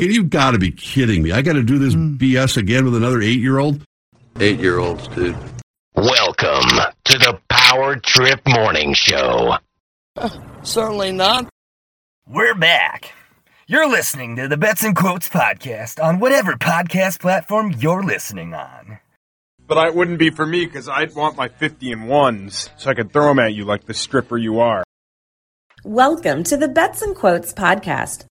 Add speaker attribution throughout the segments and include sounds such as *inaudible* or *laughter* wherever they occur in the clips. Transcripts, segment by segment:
Speaker 1: You've got to be kidding me. I got to do this
Speaker 2: Hmm.
Speaker 1: BS again with another eight year old?
Speaker 3: Eight year olds, dude.
Speaker 4: Welcome to the Power Trip Morning Show.
Speaker 2: Certainly not.
Speaker 5: We're back. You're listening to the Bets and Quotes podcast on whatever podcast platform you're listening on.
Speaker 6: But I it wouldn't be for me because I'd want my 50 and ones so I could throw them at you like the stripper you are.
Speaker 7: Welcome to the Bets and Quotes podcast.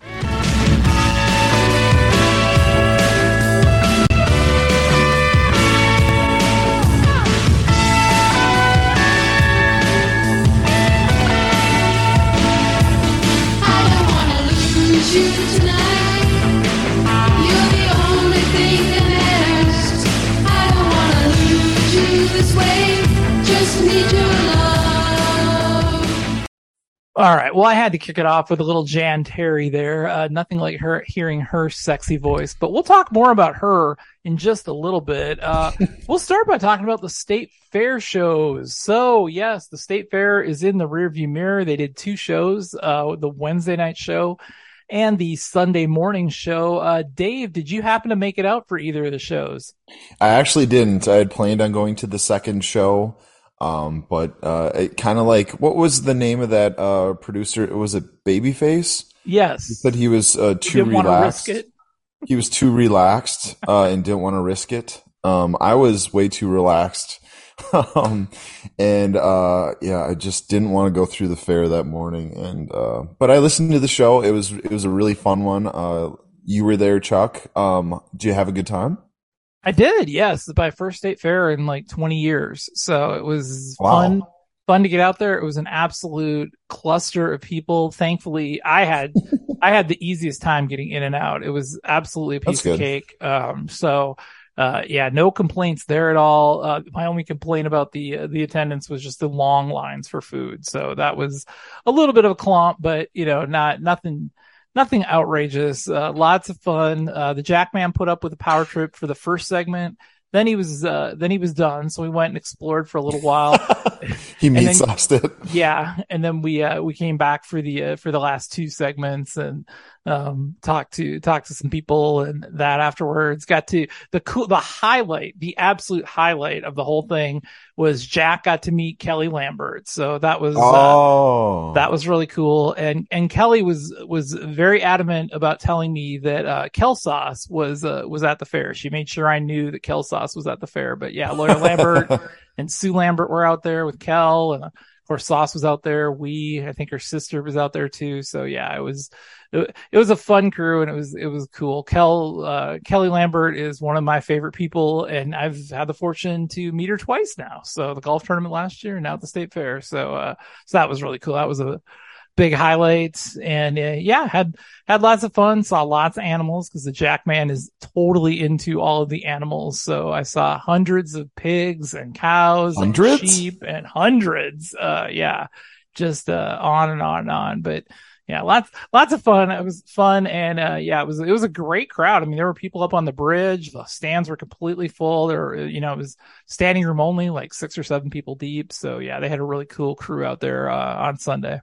Speaker 8: All right. Well, I had to kick it off with a little Jan Terry there. Uh, nothing like her hearing her sexy voice, but we'll talk more about her in just a little bit. Uh, *laughs* we'll start by talking about the state fair shows. So yes, the state fair is in the rearview mirror. They did two shows, uh, the Wednesday night show and the Sunday morning show. Uh, Dave, did you happen to make it out for either of the shows?
Speaker 9: I actually didn't. I had planned on going to the second show, um, but uh, it kind of like what was the name of that uh, producer? Was it Babyface? He
Speaker 8: Yes.
Speaker 9: said he was uh, too
Speaker 8: to
Speaker 9: relaxed. He was too relaxed uh, and didn't want to risk it. Um, I was way too relaxed, *laughs* um, and uh, yeah, I just didn't want to go through the fair that morning. And uh, but I listened to the show. It was it was a really fun one. Uh, you were there, Chuck. Um, did you have a good time?
Speaker 8: I did, yes. My first state fair in like 20 years. So it was
Speaker 9: Wow.
Speaker 8: fun, fun to get out there. It was an absolute cluster of people. Thankfully, I had, *laughs* I had the easiest time getting in and out. It was absolutely a piece of cake. Um, so, uh, yeah, no complaints there at all. Uh, my only complaint about the, uh, the attendance was just the long lines for food. So that was a little bit of a clump, but you know, not, nothing, nothing outrageous. Uh, lots of fun. Uh, the Jackman put up with a power trip for the first segment. Then he was, uh, then he was done. So we went and explored for a little while. *laughs*
Speaker 9: He sauced it.
Speaker 8: yeah. And then we, uh, we came back for the, uh, for the last two segments and, um, talked to, talked to some people and that afterwards got to the cool, the highlight, the absolute highlight of the whole thing was Jack got to meet Kelly Lambert. So that was, uh,
Speaker 9: Oh,
Speaker 8: that was really cool. And and Kelly was was very adamant about telling me that uh Kel Sauce was uh, was at the fair. She made sure I knew that Kel Sauce was at the fair. But yeah, Lawyer Lambert *laughs* and Sue Lambert were out there with Kel and of Sauce was out there. We I think her sister was out there too. So yeah, it was it, it was a fun crew and it was it was cool. Kel uh Kelly Lambert is one of my favorite people and I've had the fortune to meet her twice now. So the golf tournament last year and now at the state fair. So uh so that was really cool. That was a big highlights and uh, yeah, had had lots of fun, saw lots of animals because the Jackman is totally into all of the animals. So I saw hundreds of pigs and cows
Speaker 9: Hundreds?
Speaker 8: and sheep and hundreds. Uh yeah, just uh on and on and on. But yeah, lots lots of fun. It was fun and uh yeah, it was it was a great crowd. I mean, there were people up on the bridge. The stands were completely full. There were, you know, it was standing room only, like six or seven people deep. So yeah, they had a really cool crew out there uh, on Sunday.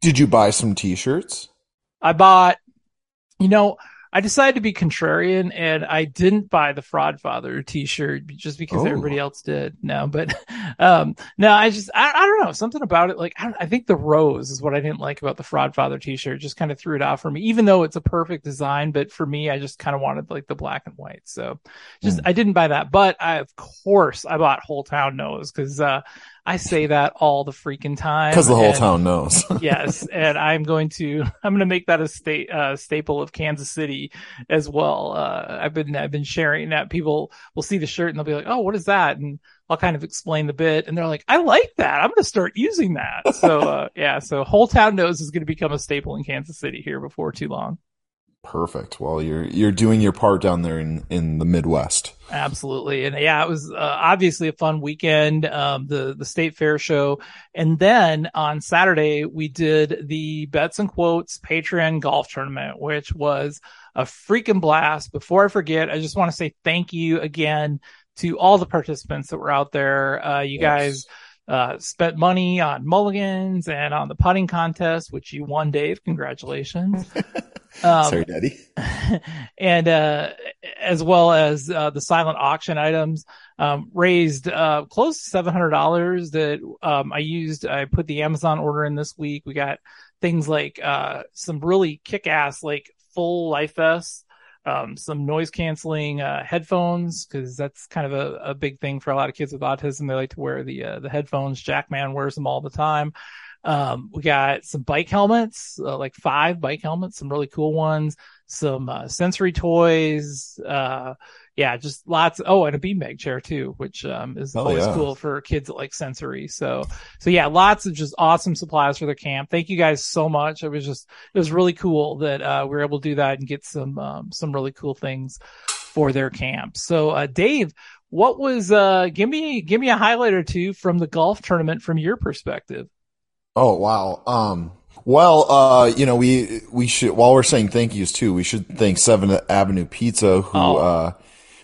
Speaker 9: Did you buy some T-shirts?
Speaker 8: I bought, you know, I decided to be contrarian and I didn't buy the Fraud Father t-shirt just because
Speaker 9: Oh.
Speaker 8: everybody else did. No, but, *laughs* um, no, I just, I, I don't know, something about it. Like, I, I think the rose is what I didn't like about the Fraud Father t-shirt. Just kind of threw it off for me, even though it's a perfect design. But for me, I just kind of wanted like the black and white. So just,
Speaker 9: Hmm.
Speaker 8: I didn't buy that, but I, of course, I bought Whole Town Knows because, uh, I say that all the freaking time.
Speaker 9: Because the whole
Speaker 8: and-
Speaker 9: town knows. *laughs*
Speaker 8: yes, and I'm going to I'm going to make that a state uh, staple of Kansas City as well. Uh, I've been I've been sharing that people will see the shirt and they'll be like, "Oh, what is that?" and I'll kind of explain the bit, and they're like, "I like that. I'm going to start using that." So uh, yeah, so whole town knows is going to become a staple in Kansas City here before too long.
Speaker 9: Perfect. Well, you're you're doing your part down there in in the Midwest.
Speaker 8: Absolutely. And yeah, it was uh, obviously a fun weekend. Um, the, the state fair show. And then on Saturday, we did the bets and quotes Patreon golf tournament, which was a freaking blast. Before I forget, I just want to say thank you again to all the participants that were out there. Uh, you guys, uh, spent money on mulligans and on the putting contest, which you won, Dave. Congratulations. *laughs* Um,
Speaker 9: Sorry, Daddy. *laughs*
Speaker 8: and uh, as well as uh, the silent auction items um, raised uh, close to seven hundred dollars that um, I used. I put the Amazon order in this week. We got things like uh, some really kick-ass like full life vests, um, some noise canceling uh, headphones because that's kind of a, a big thing for a lot of kids with autism. They like to wear the uh, the headphones. Jackman wears them all the time. Um, we got some bike helmets, uh, like five bike helmets, some really cool ones, some uh, sensory toys. Yeah, just lots. Oh, and a beanbag chair too, which um, is
Speaker 9: Oh,
Speaker 8: always
Speaker 9: yeah.
Speaker 8: cool for kids that like sensory. So, so yeah, lots of just awesome supplies for the camp. Thank you guys so much. It was just, it was really cool that uh, we were able to do that and get some um, some really cool things for their camp. So, uh, Dave, what was uh, give me give me a highlight or two from the golf tournament from your perspective.
Speaker 9: Oh wow. Um well, uh, you know, we we should while we're saying thank yous too, we should thank Seventh Avenue Pizza who
Speaker 8: Oh.
Speaker 9: uh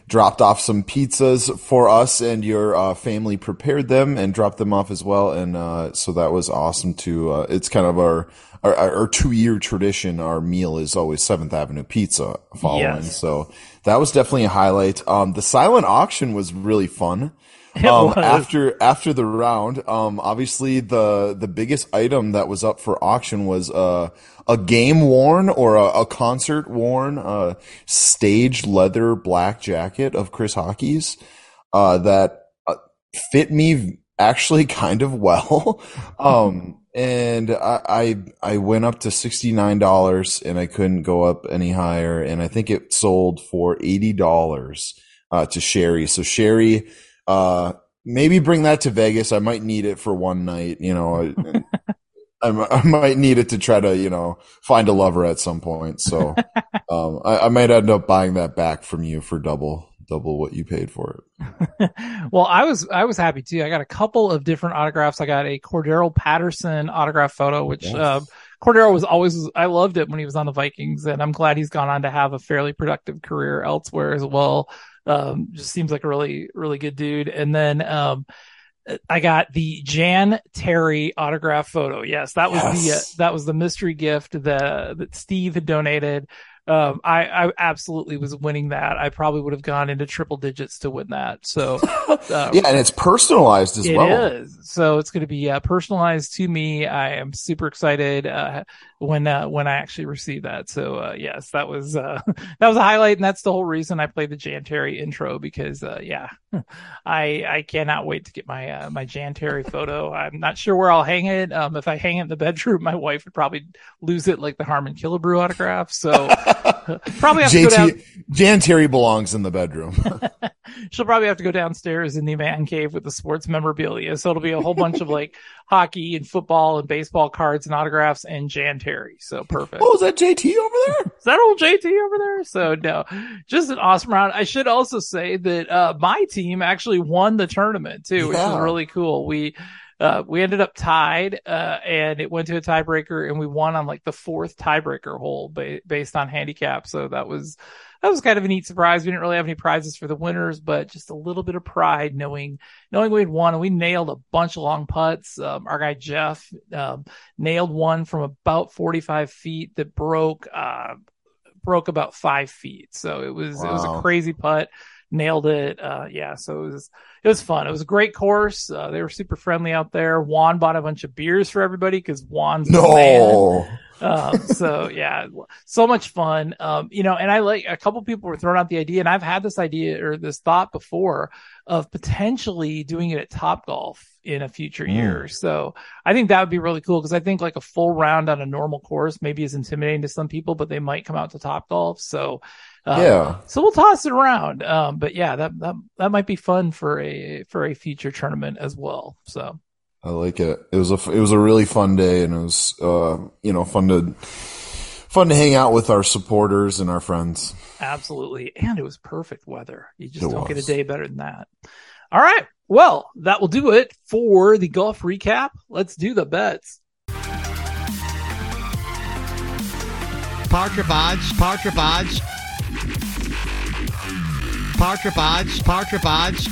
Speaker 9: dropped off some pizzas for us and your uh, family prepared them and dropped them off as well and uh so that was awesome too. Uh, it's kind of our our, our two year tradition. Our meal is always Seventh Avenue Pizza following.
Speaker 8: Yes.
Speaker 9: So that was definitely a highlight. Um, the silent auction was really fun. *laughs* Um, after after the round, um, obviously the the biggest item that was up for auction was uh, a game worn or a, a concert worn uh, stage leather black jacket of Chris Hawkey's uh, that uh, fit me actually *laughs* kind of well. um, and I, I I went up to sixty nine dollars and I couldn't go up any higher. And I think it sold for eighty dollars uh, to Sherry. So Sherry, uh, maybe bring that to Vegas. I might need it for one night. You know, I, *laughs* I might need it to try to you know find a lover at some point. So *laughs* um, I, I might end up buying that back from you for double double what you paid for it. *laughs*
Speaker 8: well, I was I was happy too. I got a couple of different autographs. I got a Cordarrelle Patterson autograph photo, which
Speaker 9: Yes.
Speaker 8: uh, Cordero was always I loved it when he was on the Vikings, and I'm glad he's gone on to have a fairly productive career elsewhere as well. Um, just seems like a really really good dude. And then um, I got the Jan Terry autograph photo. Yes, that was the uh, that was the mystery gift that that Steve had donated. Um, I, I absolutely was winning that. I probably would have gone into triple digits to win that. So, uh, *laughs*
Speaker 9: Yeah, and it's personalized as
Speaker 8: it
Speaker 9: well.
Speaker 8: is. So it's going to be uh, personalized to me. I am super excited uh, when uh, when I actually receive that. So uh, yes, that was uh, *laughs* that was a highlight, and that's the whole reason I played the Jan Terry intro because uh, yeah, *laughs* I I cannot wait to get my uh, my Jan Terry photo. I'm not sure where I'll hang it. Um, if I hang it in the bedroom, my wife would probably lose it like the Harmon Killebrew autograph. So *laughs* probably have to go down.
Speaker 9: JT Jan Terry belongs in the bedroom. *laughs*
Speaker 8: she'll probably have to go downstairs in the man cave with the sports memorabilia. So it'll be a whole bunch of like *laughs* hockey and football and baseball cards and autographs and Jan Terry. So perfect.
Speaker 9: oh, is that JT over there?
Speaker 8: Is that old JT over there? So no, just an awesome round. I should also say that, uh, my team actually won the tournament too, which
Speaker 9: is
Speaker 8: really cool. We, uh, we ended up tied, uh, and it went to a tiebreaker and we won on like the fourth tiebreaker hole ba- based on handicap. So that was, that was kind of a neat surprise. We didn't really have any prizes for the winners, but just a little bit of pride knowing, knowing we'd won and we nailed a bunch of long putts. Um, our guy Jeff, um, nailed one from about 45 feet that broke, uh, broke about five feet. So it was, it was a crazy putt. Nailed it. Uh, yeah. So it was, it was fun. It was a great course. Uh, they were super friendly out there. Juan bought a bunch of beers for everybody because Juan's.
Speaker 9: No.
Speaker 8: Um, so yeah, so much fun. Um, you know, and I like a couple people were throwing out the idea, and I've had this idea or this thought before of potentially doing it at Top Golf in a future
Speaker 9: Mm.
Speaker 8: year. So I think that would be really cool because I think like a full round on a normal course maybe is intimidating to some people, but they might come out to Top Golf. So um,
Speaker 9: Yeah.
Speaker 8: so we'll toss it around. Um, but yeah, that that that might be fun for a for a future tournament as well. So.
Speaker 9: I like it. It was a it was a really fun day, and it was uh you know fun to fun to hang out with our supporters and our friends.
Speaker 8: Absolutely. And it was perfect weather. You just
Speaker 9: It
Speaker 8: don't get a day better than that. All right. Well, that will do it for the golf recap. Let's do the bets.
Speaker 10: Power trip odds, power trip odds. Power trip odds, power trip odds.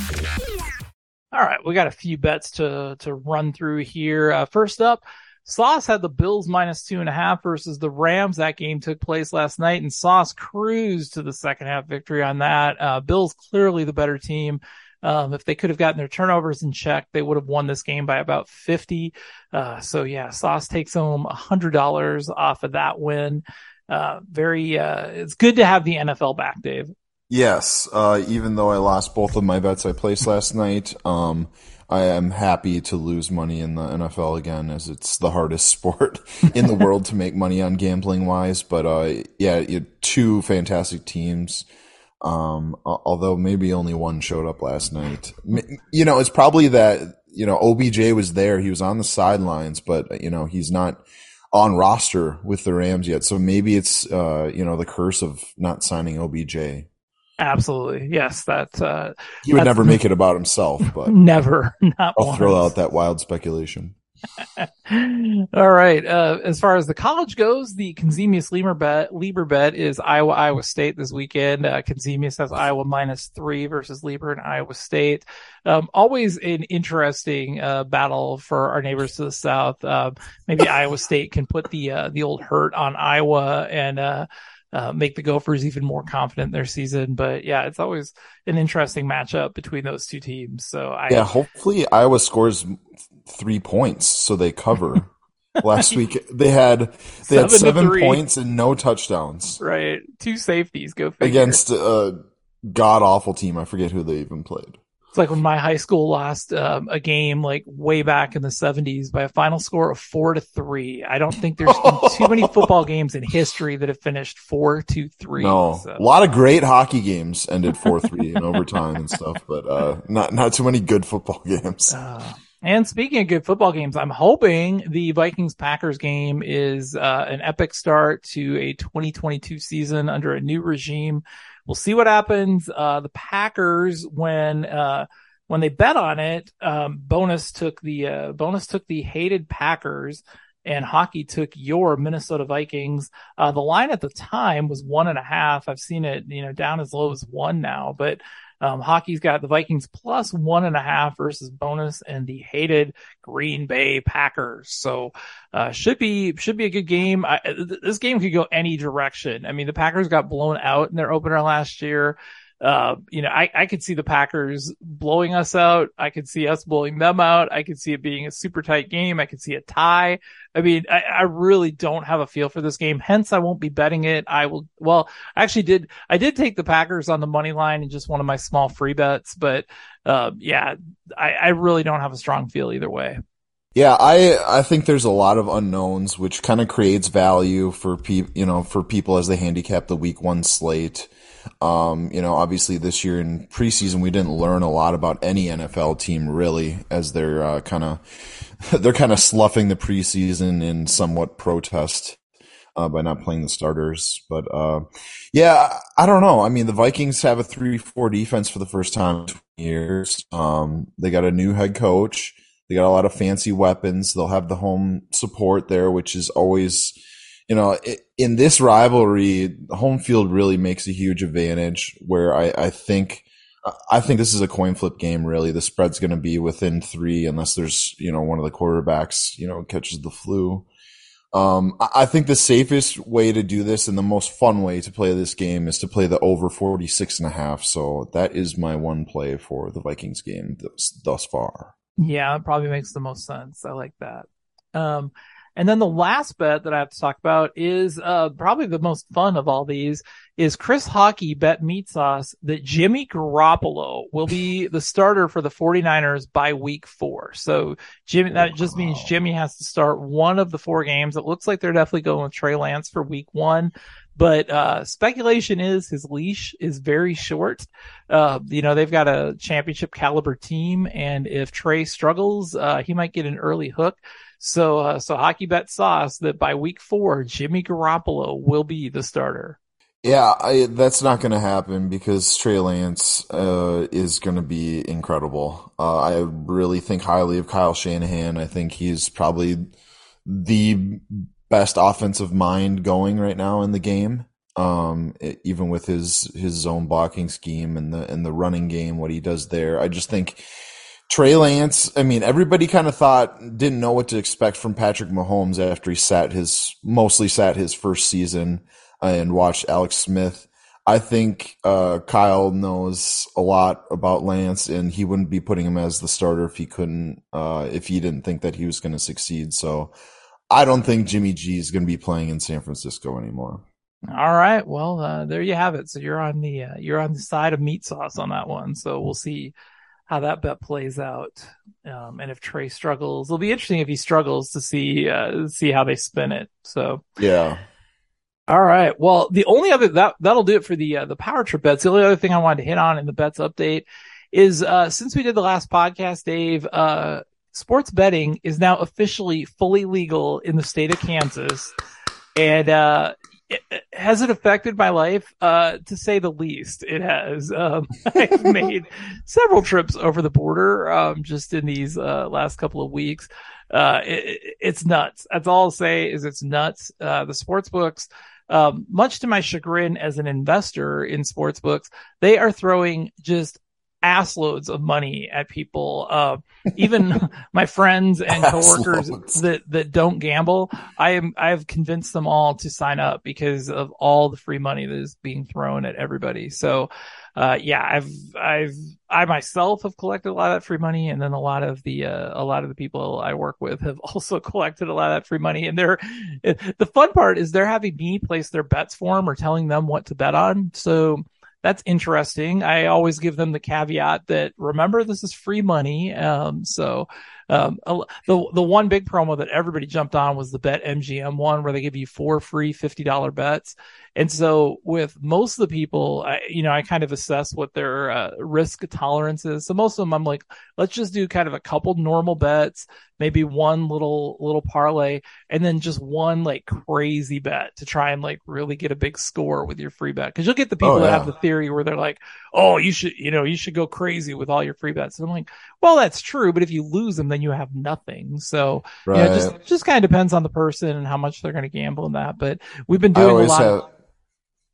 Speaker 8: All right. We got a few bets to, to run through here. Uh, first up, Sauce had the Bills minus two and a half versus the Rams. That game took place last night and Sauce cruised to the second half victory on that. Uh, Bills clearly the better team. Um, if they could have gotten their turnovers in check, they would have won this game by about 50. Uh, so yeah, Sauce takes home $100 off of that win. Uh, very, uh, it's good to have the NFL back, Dave.
Speaker 9: Yes, uh, even though I lost both of my bets I placed last night, um, I am happy to lose money in the NFL again, as it's the hardest *laughs* sport in the world to make money on gambling wise. But uh, yeah, two fantastic teams. Um, although maybe only one showed up last night. You know, it's probably that you know OBJ was there; he was on the sidelines, but you know he's not on roster with the Rams yet. So maybe it's uh, you know the curse of not signing OBJ.
Speaker 8: Absolutely. Yes. That, uh,
Speaker 9: He would never make it about himself, but *laughs*
Speaker 8: Never. Not
Speaker 9: I'll throw out that wild speculation. *laughs*
Speaker 8: All right. Uh, as far as the college goes, the Conzemius Lieber bet, Lieber bet is Iowa, Iowa State this weekend. Uh, Conzemius has Iowa minus three versus Lieber and Iowa State. Um, always an interesting, uh, battle for our neighbors to the south. Um, maybe Iowa State can put the, uh, the old hurt on Iowa and, uh, make the Gophers even more confident in their season. But yeah, it's always an interesting matchup between those two teams. So I,
Speaker 9: Yeah, hopefully Iowa scores three points so they cover. *laughs* Last week they had they
Speaker 8: Seven
Speaker 9: had seven points and no touchdowns
Speaker 8: right. Two safeties. Go figure.
Speaker 9: against a god awful team. I forget who they even played.
Speaker 8: It's like when my high school lost um, a game like way back in the 70s by a final score of four to three. I don't think there's been *laughs* too many football games in history that have finished four to three.
Speaker 9: No,
Speaker 8: So,
Speaker 9: a lot of great hockey games ended four three in overtime and stuff, but uh, not not too many good football games.
Speaker 8: uh, and speaking of good football games, I'm hoping the Vikings Packers game is uh, an epic start to a 2022 season under a new regime. We'll see what happens. Uh, the Packers, when, uh, when they bet on it, um, bonus took the, uh, bonus took the hated Packers and Hawkey took your Minnesota Vikings. Uh, the line at the time was one and a half. I've seen it, you know, down as low as one now, but, um, Hawkey's got the Vikings plus one and a half versus bonus and the hated Green Bay Packers. So, uh, should be, should be a good game. I, th- this game could go any direction. I mean, the Packers got blown out in their opener last year. Uh, you know, I, I could see the Packers blowing us out. I could see us blowing them out. I could see it being a super tight game. I could see a tie. I mean, I, I really don't have a feel for this game. Hence, I won't be betting it. I will, well, I actually did, I did take the Packers on the money line in just one of my small free bets, but, uh, yeah, I, I really don't have a strong feel either way.
Speaker 9: Yeah, I I think there's a lot of unknowns, which kind of creates value for people, you know, for people as they handicap the week one slate. Um, you know, obviously this year in preseason we didn't learn a lot about any NFL team really, as they're uh, kind of *laughs* they're kind of sloughing the preseason in somewhat protest uh, by not playing the starters. But uh, yeah, I don't know. I mean, the Vikings have a three-four defense for the first time in 20 years. Um, they got a new head coach. They got a lot of fancy weapons. They'll have the home support there, which is always, you know, in this rivalry, home field really makes a huge advantage. Where I, I think, I think this is a coin flip game. Really, the spread's going to be within three, unless there's, you know, one of the quarterbacks, you know, catches the flu. Um, I I think the safest way to do this and the most fun way to play this game is to play the over 46 and a half. So that is my one play for the Vikings game thus, thus far.
Speaker 8: Yeah, it probably makes the most sense. I like that. Um, and then the last bet that I have to talk about is, uh, probably the most fun of all these is Chris Hawkey bet meat sauce that Jimmy Garoppolo will be the starter for the 49ers by week four. So Jimmy, that just means Jimmy has to start one of the four games. It looks like they're definitely going with Trey Lance for week one. But, uh, speculation is his leash is very short. Uh, you know, they've got a championship caliber team. And if Trey struggles, uh, he might get an early hook. So, uh, so Hawkey bet sauce that by week four, Jimmy Garoppolo will be the starter.
Speaker 9: Yeah, I, that's not going to happen because Trey Lance uh, is going to be incredible. Uh, I really think highly of Kyle Shanahan. I think he's probably the best offensive mind going right now in the game. Um, e- even with his his zone blocking scheme and the and the running game, what he does there, I just think Trey Lance, I mean, everybody kind of thought, didn't know what to expect from Patrick Mahomes after he sat his, mostly sat his first season uh, and watched Alex Smith. I think uh, Kyle knows a lot about Lance, and he wouldn't be putting him as the starter if he couldn't, uh, if he didn't think that he was going to succeed. So I don't think Jimmy G is going to be playing in San Francisco anymore.
Speaker 8: All right. Well, uh, there you have it. So you're on the uh, you're on the side of meat sauce on that one. So we'll see how that bet plays out. Um, and if Trey struggles, it'll be interesting if he struggles to see uh, see how they spin it. So
Speaker 9: Yeah.
Speaker 8: all right. Well, the only other that that'll do it for the uh, the power trip bets. The only other thing I wanted to hit on in the bets update is uh, since we did the last podcast, Dave, uh, sports betting is now officially fully legal in the state of Kansas, and uh, it, has it affected my life? Uh, to say the least, it has. Um, *laughs* I've made several trips over the border um, just in these uh, last couple of weeks. Uh, it- it's nuts. That's all I'll say is it's nuts. Uh, the sports books, um, much to my chagrin as an investor in sports books, they are throwing just ass loads of money at people. Uh, even *laughs* my friends and coworkers
Speaker 9: Assloads.
Speaker 8: that, that don't gamble, I am, I have convinced them all to sign up because of all the free money that is being thrown at everybody. So, uh, yeah, I've, I've, I myself have collected a lot of that free money and then a lot of the, uh, a lot of the people I work with have *laughs* also collected a lot of that free money. And they're, the fun part is they're having me place their bets for them or telling them what to bet on. So, that's interesting. I always give them the caveat that remember this is free money. Um, so um, the the one big promo that everybody jumped on was the Bet MGM one, where they give you four free fifty dollar bets. And so with most of the people, I, you know, I kind of assess what their uh, risk tolerance is. So most of them, I'm like, let's just do kind of a couple normal bets, maybe one little little parlay, and then just one like crazy bet to try and like really get a big score with your free bet. Because you'll get the people
Speaker 9: Oh,
Speaker 8: that have the theory where they're like, oh, you should, you know, you should go crazy with all your free bets. And I'm like, well, that's true, but if you lose them, then you have nothing. So you know, just just kind of depends on the person and how much they're going to gamble in that. But we've been doing a lot.
Speaker 9: have,
Speaker 8: of,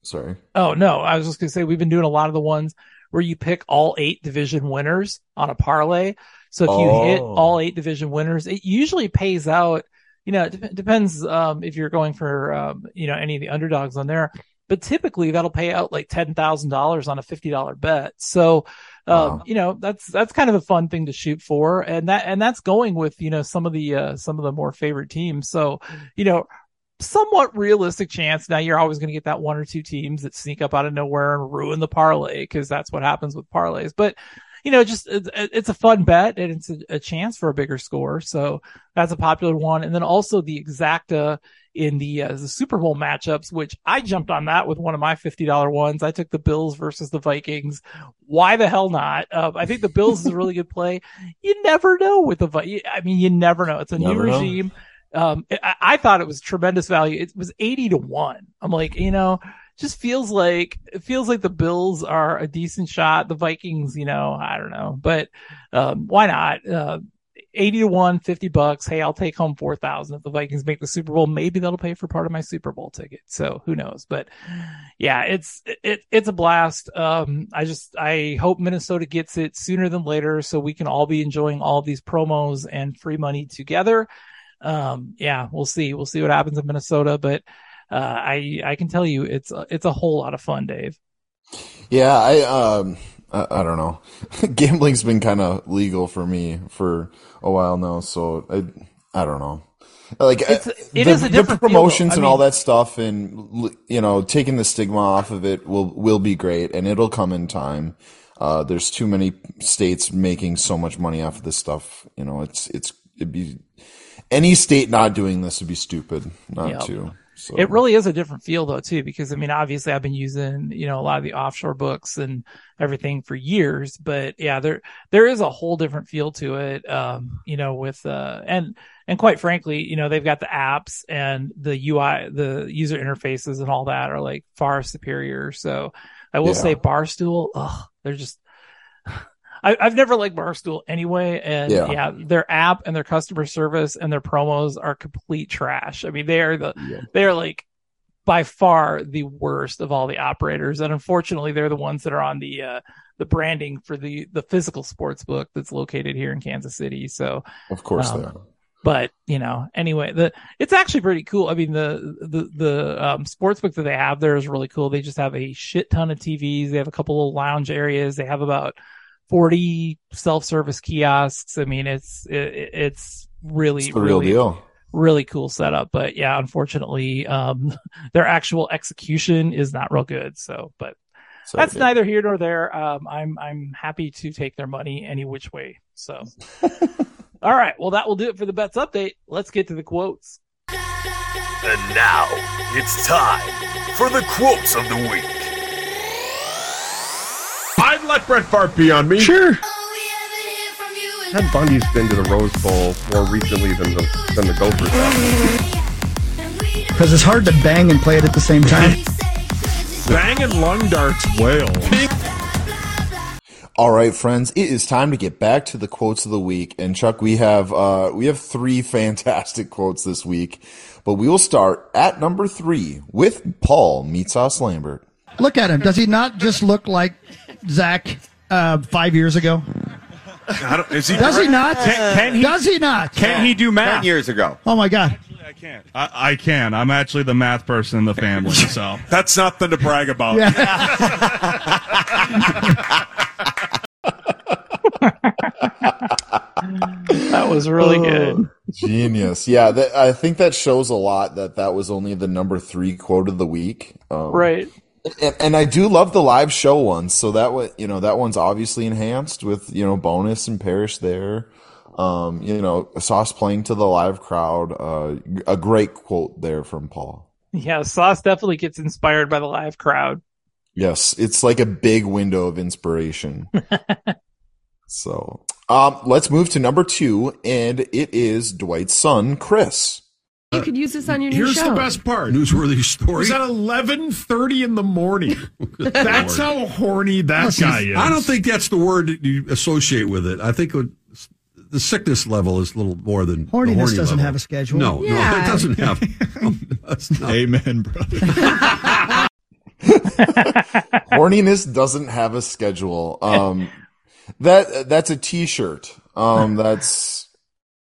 Speaker 9: sorry.
Speaker 8: oh no, I was just going to say we've been doing a lot of the ones where you pick all eight division winners on a parlay. So if you hit
Speaker 9: Oh.
Speaker 8: all eight division winners, it usually pays out. You know, it dep- depends um, if you're going for um, you know any of the underdogs on there, but typically that'll pay out like ten thousand dollars on a fifty dollar bet. So um,
Speaker 9: Wow.
Speaker 8: you know that's that's kind of a fun thing to shoot for, and that and that's going with you know some of the uh, some of the more favorite teams. So you know somewhat realistic chance. Now you're always going to get that one or two teams that sneak up out of nowhere and ruin the parlay because that's what happens with parlays. But you know, just it's, it's a fun bet and it's a, a chance for a bigger score. So that's a popular one. And then also the exacta in the uh, the Super Bowl matchups, which I jumped on that with one of my fifty dollar ones. I took the Bills versus the Vikings. Why the hell not? Uh, I think the Bills is a really good play. You never know with the Vi- I mean, you never know. It's a
Speaker 9: Never
Speaker 8: new
Speaker 9: know.
Speaker 8: regime. Um, I, I thought it was tremendous value. It was 80 to one. I'm like, you know, just feels like, it feels like the Bills are a decent shot. The Vikings, you know, I don't know, but, um, why not? Uh, 80 to 1, 50 bucks. Hey, I'll take home 4,000 if the Vikings make the Super Bowl. Maybe that'll pay for part of my Super Bowl ticket. So who knows? But yeah, it's, it, it's a blast. Um, I just, I hope Minnesota gets it sooner than later so we can all be enjoying all these promos and free money together. Um, yeah, we'll see. We'll see what happens in Minnesota, but, uh, I, I can tell you it's, a- it's a whole lot of fun, Dave.
Speaker 9: Yeah, I um I, I don't know. *laughs* Gambling's been kind of legal for me for a while now, so I I don't know. Like
Speaker 8: It's-
Speaker 9: uh,
Speaker 8: it
Speaker 9: the,
Speaker 8: is a
Speaker 9: the
Speaker 8: different feel, though.
Speaker 9: promotions and all that stuff, and you know, taking the stigma off of it will will be great, and it'll come in time. Uh, there's too many states making so much money off of this stuff. You know, it's it's it'd be any state not doing this would be stupid not
Speaker 8: Yep.
Speaker 9: to. So
Speaker 8: It really is a different feel though too, because I mean, obviously I've been using, you know, a lot of the offshore books and everything for years, but yeah, there, there is a whole different feel to it. Um, you know, with, uh, and, and quite frankly, you know, they've got the apps and the UI, the user interfaces and all that are like far superior. So I will
Speaker 9: Yeah.
Speaker 8: say Barstool, ugh, they're just, I, I've never liked Barstool anyway. And
Speaker 9: Yeah.
Speaker 8: yeah. their app and their customer service and their promos are complete trash. I mean, they are the,
Speaker 9: Yeah.
Speaker 8: they're like by far the worst of all the operators, and unfortunately, they're the ones that are on the uh, the branding for the the physical sports book that's located here in Kansas City. So,
Speaker 9: Of course
Speaker 8: Um,
Speaker 9: they are.
Speaker 8: but you know, anyway, the it's actually pretty cool. I mean, the the the um, sports book that they have there is really cool. They just have a shit ton of TVs. They have a couple of lounge areas. They have about forty self service kiosks. I mean, it's it, it's really
Speaker 9: It's the real
Speaker 8: really
Speaker 9: deal.
Speaker 8: really cool setup. But yeah, unfortunately, um, *laughs* their actual execution is not real good. So, but
Speaker 9: So,
Speaker 8: that's
Speaker 9: yeah.
Speaker 8: neither here nor there. Um, I'm I'm happy to take their money any which way. So, *laughs* all right, well that will do it for the bets update. Let's get to the quotes.
Speaker 5: And now it's time for the quotes of the week.
Speaker 6: I'd let Brett Favre be on me.
Speaker 11: Sure. Ted Bundy's been to the Rose Bowl more recently than the than the Gophers.
Speaker 12: Because it's hard to bang and play it at the same time. *laughs*
Speaker 6: bang and lung darts whale.
Speaker 9: All right, friends, it is time to get back to the quotes of the week. And Chuck, we have uh, we have three *laughs* fantastic quotes this week, but we will start at number three with Paul Meatsauce Lambert.
Speaker 12: Look at him. Does he not just look like Zach uh, five years ago?
Speaker 6: I don't, is he
Speaker 12: Does he not?
Speaker 6: Can, can he?
Speaker 12: Does he not?
Speaker 6: Can he do math?
Speaker 13: Ten years ago.
Speaker 12: Oh my God.
Speaker 14: I, can't. I I, can. I'm actually the math person in the family, *laughs* so
Speaker 6: That's nothing to brag about. *laughs*
Speaker 8: That was really good.
Speaker 9: Genius. Yeah, that, I think that shows a lot that that was only the number three quote of the week. Um,
Speaker 8: Right.
Speaker 9: And, and I do love the live show ones. So that one, you know, that one's obviously enhanced with, you know, bonus and parish there. Um, you know, sauce playing to the live crowd. Uh, a great quote there from Paul.
Speaker 8: Yeah, Sauce definitely gets inspired by the live crowd.
Speaker 9: Yes, it's like a big window of inspiration. *laughs* so, um, let's move to number two, and it is Dwight's son, Chris.
Speaker 15: You could use this on your new
Speaker 6: Here's
Speaker 15: show.
Speaker 6: the best part.
Speaker 1: Newsworthy
Speaker 6: It
Speaker 1: story.
Speaker 6: was at eleven thirty in the morning. *laughs* That's how horny that guy is.
Speaker 1: I don't think that's the word that you associate with it. I think it would, the sickness level is a little more than the
Speaker 12: Horniness
Speaker 1: horny
Speaker 12: doesn't
Speaker 1: level.
Speaker 12: have a schedule.
Speaker 1: No, no,
Speaker 15: Yeah.
Speaker 1: it doesn't have. no, *laughs* that's not.
Speaker 6: Amen, brother. *laughs*
Speaker 9: Horniness doesn't have a schedule. Um, that that's a T-shirt. Um, that's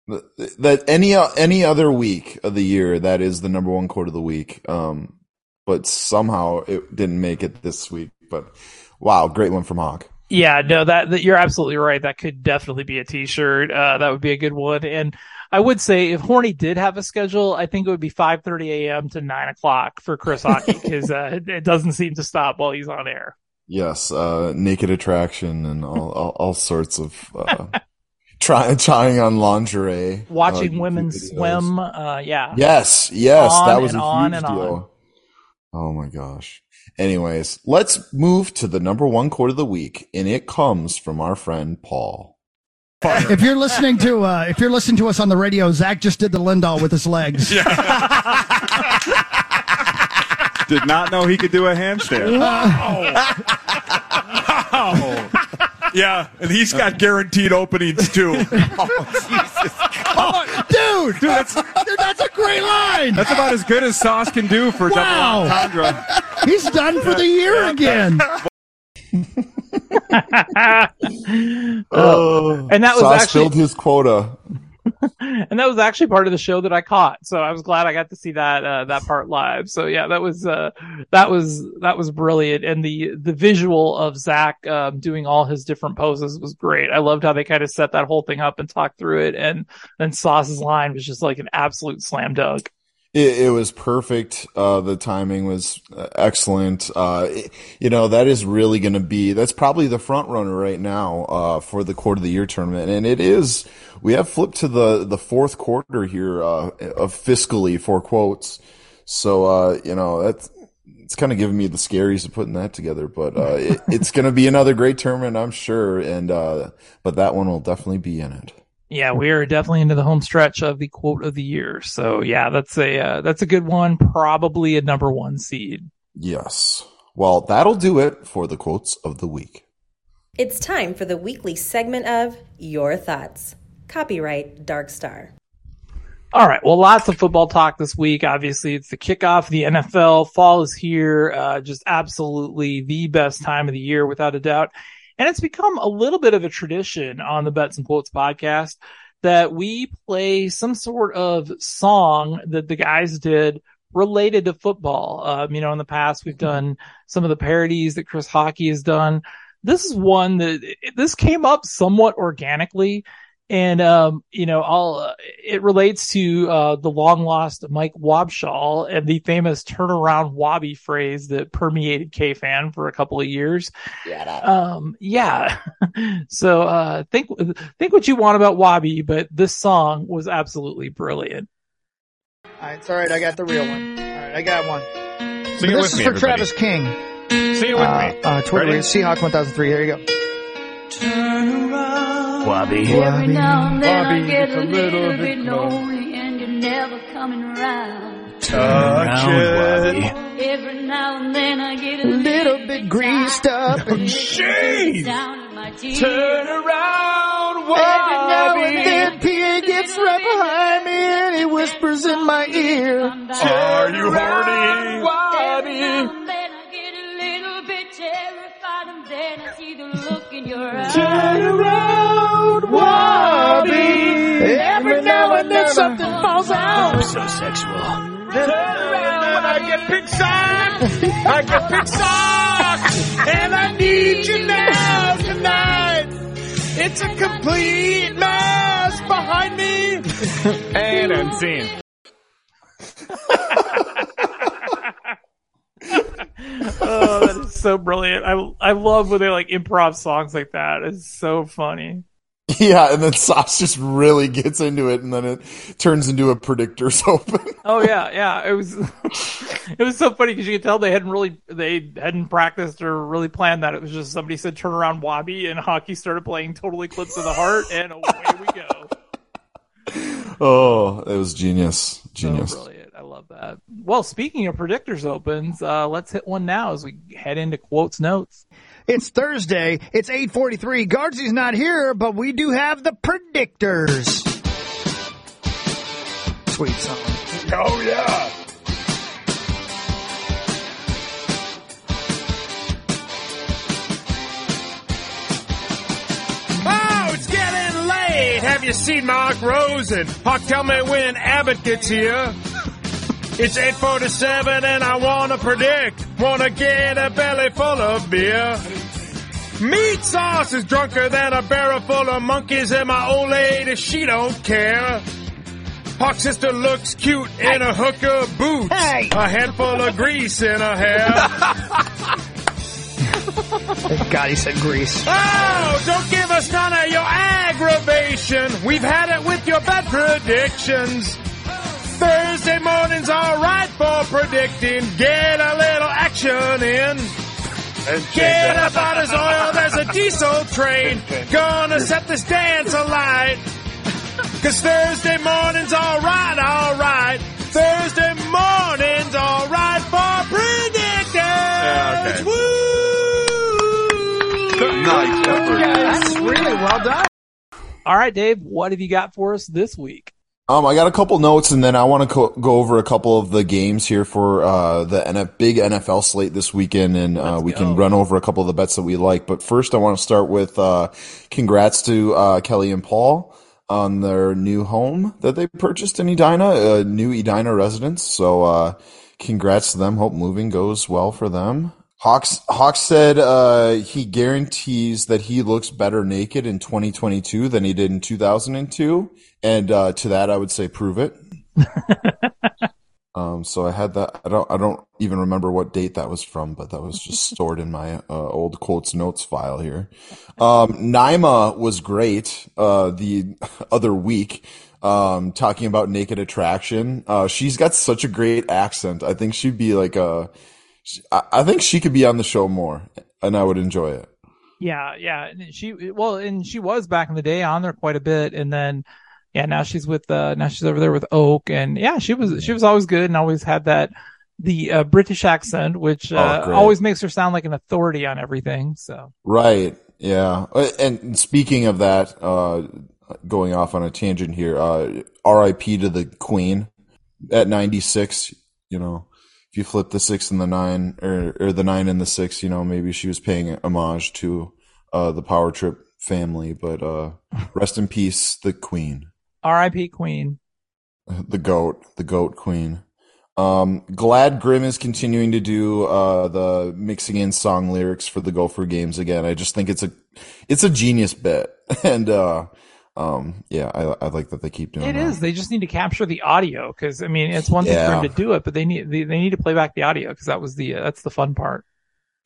Speaker 9: that any any other week of the year that is the number one quote of the week. Um, but somehow it didn't make it this week. But wow, great one from Hawk.
Speaker 8: Yeah, no, that, that you're absolutely right. That could definitely be a T-shirt. Uh, that would be a good one. And I would say if Horny did have a schedule, I think it would be 5:30 a.m. to 9 o'clock for Chris Hawkey *laughs* because uh, it, it doesn't seem to stop while he's on air.
Speaker 9: Yes, uh, naked attraction and all all, all sorts of uh, try, trying on lingerie,
Speaker 8: Watching
Speaker 9: uh,
Speaker 8: women
Speaker 9: videos.
Speaker 8: swim, uh, yeah.
Speaker 9: Yes, yes,
Speaker 8: On
Speaker 9: that was
Speaker 8: and
Speaker 9: a
Speaker 8: on
Speaker 9: huge
Speaker 8: and on.
Speaker 9: deal. Oh my gosh. Anyways, let's move to the number one quote of the week, and it comes from our friend Paul.
Speaker 12: If you're listening to uh, if you're listening to us on the radio, Zach just did the Lindahl with his legs.
Speaker 13: Did not know he could do a handstand.
Speaker 6: Oh. Yeah, and he's got guaranteed openings too. *laughs*
Speaker 12: Oh, dude, dude, that's dude, that's a great line.
Speaker 13: That's about as good as Sauce can do for
Speaker 12: Wow.
Speaker 13: double entendre.
Speaker 12: He's done for the year again. *laughs* *laughs*
Speaker 9: Oh,
Speaker 8: and that was
Speaker 9: Sauce
Speaker 8: actually-
Speaker 9: filled his quota. *laughs*
Speaker 8: and that was actually part of the show that I caught. So I was glad I got to see that uh, that part live. So yeah, that was uh, that was that was brilliant, and the the visual of Zach um, doing all his different poses was great. I loved how they kind of set that whole thing up and talked through it, and then Sauce's line was just like an absolute slam dunk.
Speaker 9: It, it was perfect. Uh, the timing was uh, excellent. Uh, it- you know, that is really going to be, that's probably the front runner right now, uh, for the quarter of the year tournament. And it is, we have flipped to the, the fourth quarter here, uh, of fiscally for quotes. So, uh, you know, that's, it's kind of giving me the scaries of putting that together, but, uh, it, it's going to be another great tournament, I'm sure. And, uh, but that one will definitely be in it.
Speaker 8: Yeah, we are definitely into the home stretch of the quote of the year. So yeah, that's a uh, that's a good one. Probably a number one seed.
Speaker 9: Yes. Well, that'll do it for the quotes of the week.
Speaker 7: It's time for the weekly segment of Your Thoughts. Copyright Dark Star.
Speaker 8: All right. Well, lots of football talk this week. Obviously, it's the kickoff of the NFL. Fall is here. Uh, just absolutely the best time of the year, without a doubt. And it's become a little bit of a tradition on the Bets and Quotes podcast that we play some sort of song that the guys did related to football. Um, you know, in the past, we've done some of the parodies that Chris Hawkey has done. This is one that this came up somewhat organically. And, um, you know, I'll, uh, it relates to, uh, the long lost Mike Wobschall and the famous turnaround wobby phrase that permeated K-Fan for a couple of years. Yeah um, yeah. *laughs* so, uh, think, think what you want about wobby, but this song was absolutely brilliant.
Speaker 15: All right, it's all right. I got the real one. All right, I got one.
Speaker 16: Sing it
Speaker 15: this
Speaker 16: with
Speaker 15: is
Speaker 16: me,
Speaker 15: for
Speaker 16: everybody.
Speaker 15: Travis King.
Speaker 16: Sing it with
Speaker 15: uh,
Speaker 16: me.
Speaker 15: Uh, Twitter,
Speaker 16: Ready?
Speaker 15: Seahawk 1003. Here you go.
Speaker 5: Wobby.
Speaker 17: Every now and then I get
Speaker 15: it's
Speaker 17: a
Speaker 15: a little
Speaker 17: little
Speaker 15: bit
Speaker 17: bit lonely and you're never coming around.
Speaker 15: Touch
Speaker 5: it.
Speaker 17: Every now and then I get a
Speaker 15: Little bit greased up and
Speaker 17: shades down in my teeth.
Speaker 15: Turn around, Wobby. Every now and then PA gets right behind me and he whispers in my ear.
Speaker 16: Are you horny?
Speaker 17: Every now and then I get a little bit terrified and then I see the look in your eyes.
Speaker 15: Turn around, Wobby. Every now and then something falls out.
Speaker 5: So sexual.
Speaker 15: Turn around when I get big socks. I get big socks. And I need you now tonight. It's a complete mess behind me. *laughs*
Speaker 16: And unseen.
Speaker 8: oh, that is so brilliant. I, I love when they like improv songs like that. It's so funny. *laughs*
Speaker 9: Yeah, and then Sauce just really gets into it, and then it turns into a predictor's *laughs* open.
Speaker 8: Oh yeah, yeah. It was *laughs* it was so funny because you could tell they hadn't really they hadn't practiced or really planned that. It was just somebody said turn around Wobby and Hawkey started playing Total Eclipse of the Heart and away we go.
Speaker 9: oh, it was genius, genius.
Speaker 8: So love that. Well, speaking of predictors opens, uh, let's hit one now as we head into quotes notes.
Speaker 15: It's Thursday. It's 8:43. Guardsy's not here, but we do have the predictors. Sweet song.
Speaker 16: Oh yeah. Oh, it's getting late. Have you seen Mark Rosen? Hawk, tell me when Abbott gets here. It's 847 and I wanna predict. Wanna get a belly full of beer. Meat sauce is drunker than a barrel full of monkeys and my old lady, she don't care. Hawk sister looks cute in a hooker boots.
Speaker 15: Hey.
Speaker 16: A handful of grease in her hair.
Speaker 15: Thank God he said grease.
Speaker 16: Oh, don't give us none of your aggravation. We've had it with your bad predictions. Thursday morning's alright for predicting. Get a little action in. Get up out his oil, there's a *laughs* diesel train. Gonna set this dance alight. Cause Thursday morning's alright, alright. Thursday morning's alright for predictors.
Speaker 13: okay.
Speaker 16: Woo!
Speaker 13: Nice effort.
Speaker 15: That's really well done.
Speaker 8: All right, Dave, what have you got for us this week?
Speaker 9: Um, I got a couple notes, and then I want to co- go over a couple of the games here for uh, the NF- big NFL slate this weekend, and uh, we can run over a couple of the bets that we like. But first, I want to start with uh, congrats to uh, Kelly and Paul on their new home that they purchased in Edina, a new Edina residence. So, uh, congrats to them. Hope moving goes well for them. Hawks Hawks said uh, he guarantees that he looks better naked in 2022 than he did in 2002, and uh, to that I would say prove it. *laughs* um, so I had that. I don't. I don't even remember what date that was from, but that was just stored in my uh, old quotes notes file here. Um, Naima was great uh, the *laughs* other week. Um, talking about naked attraction. Uh, she's got such a great accent. I think she'd be like a. I I think she could be on the show more, and I would enjoy it.
Speaker 8: Yeah, yeah. And she well, and she was back in the day on there quite a bit, and then yeah, now she's with uh now she's over there with Oak, and yeah, she was she was always good and always had that the uh, British accent, which uh,
Speaker 9: Oh,
Speaker 8: always makes her sound like an authority on everything. So
Speaker 9: Right. Yeah. And speaking of that, uh, going off on a tangent here. Uh, R.I.P. to the Queen at 96. You know, if you flip the six and the nine, or, or the nine and the six, you know, maybe she was paying homage to uh, the Power Trip family. But uh, *laughs* rest in peace, the Queen,
Speaker 8: R.I.P. Queen. *laughs*
Speaker 9: the goat, the goat queen. Um, glad Grim is continuing to do uh, the mixing in song lyrics for the Gopher games again. I just think it's a it's a genius bit, *laughs* and uh, um, yeah, I, I like that they keep doing
Speaker 8: It
Speaker 9: that.
Speaker 8: is. They just need to capture the audio because I mean it's one thing for
Speaker 9: Yeah.
Speaker 8: them to do it, but they need they, they need to play back the audio because that was the uh, that's the fun part.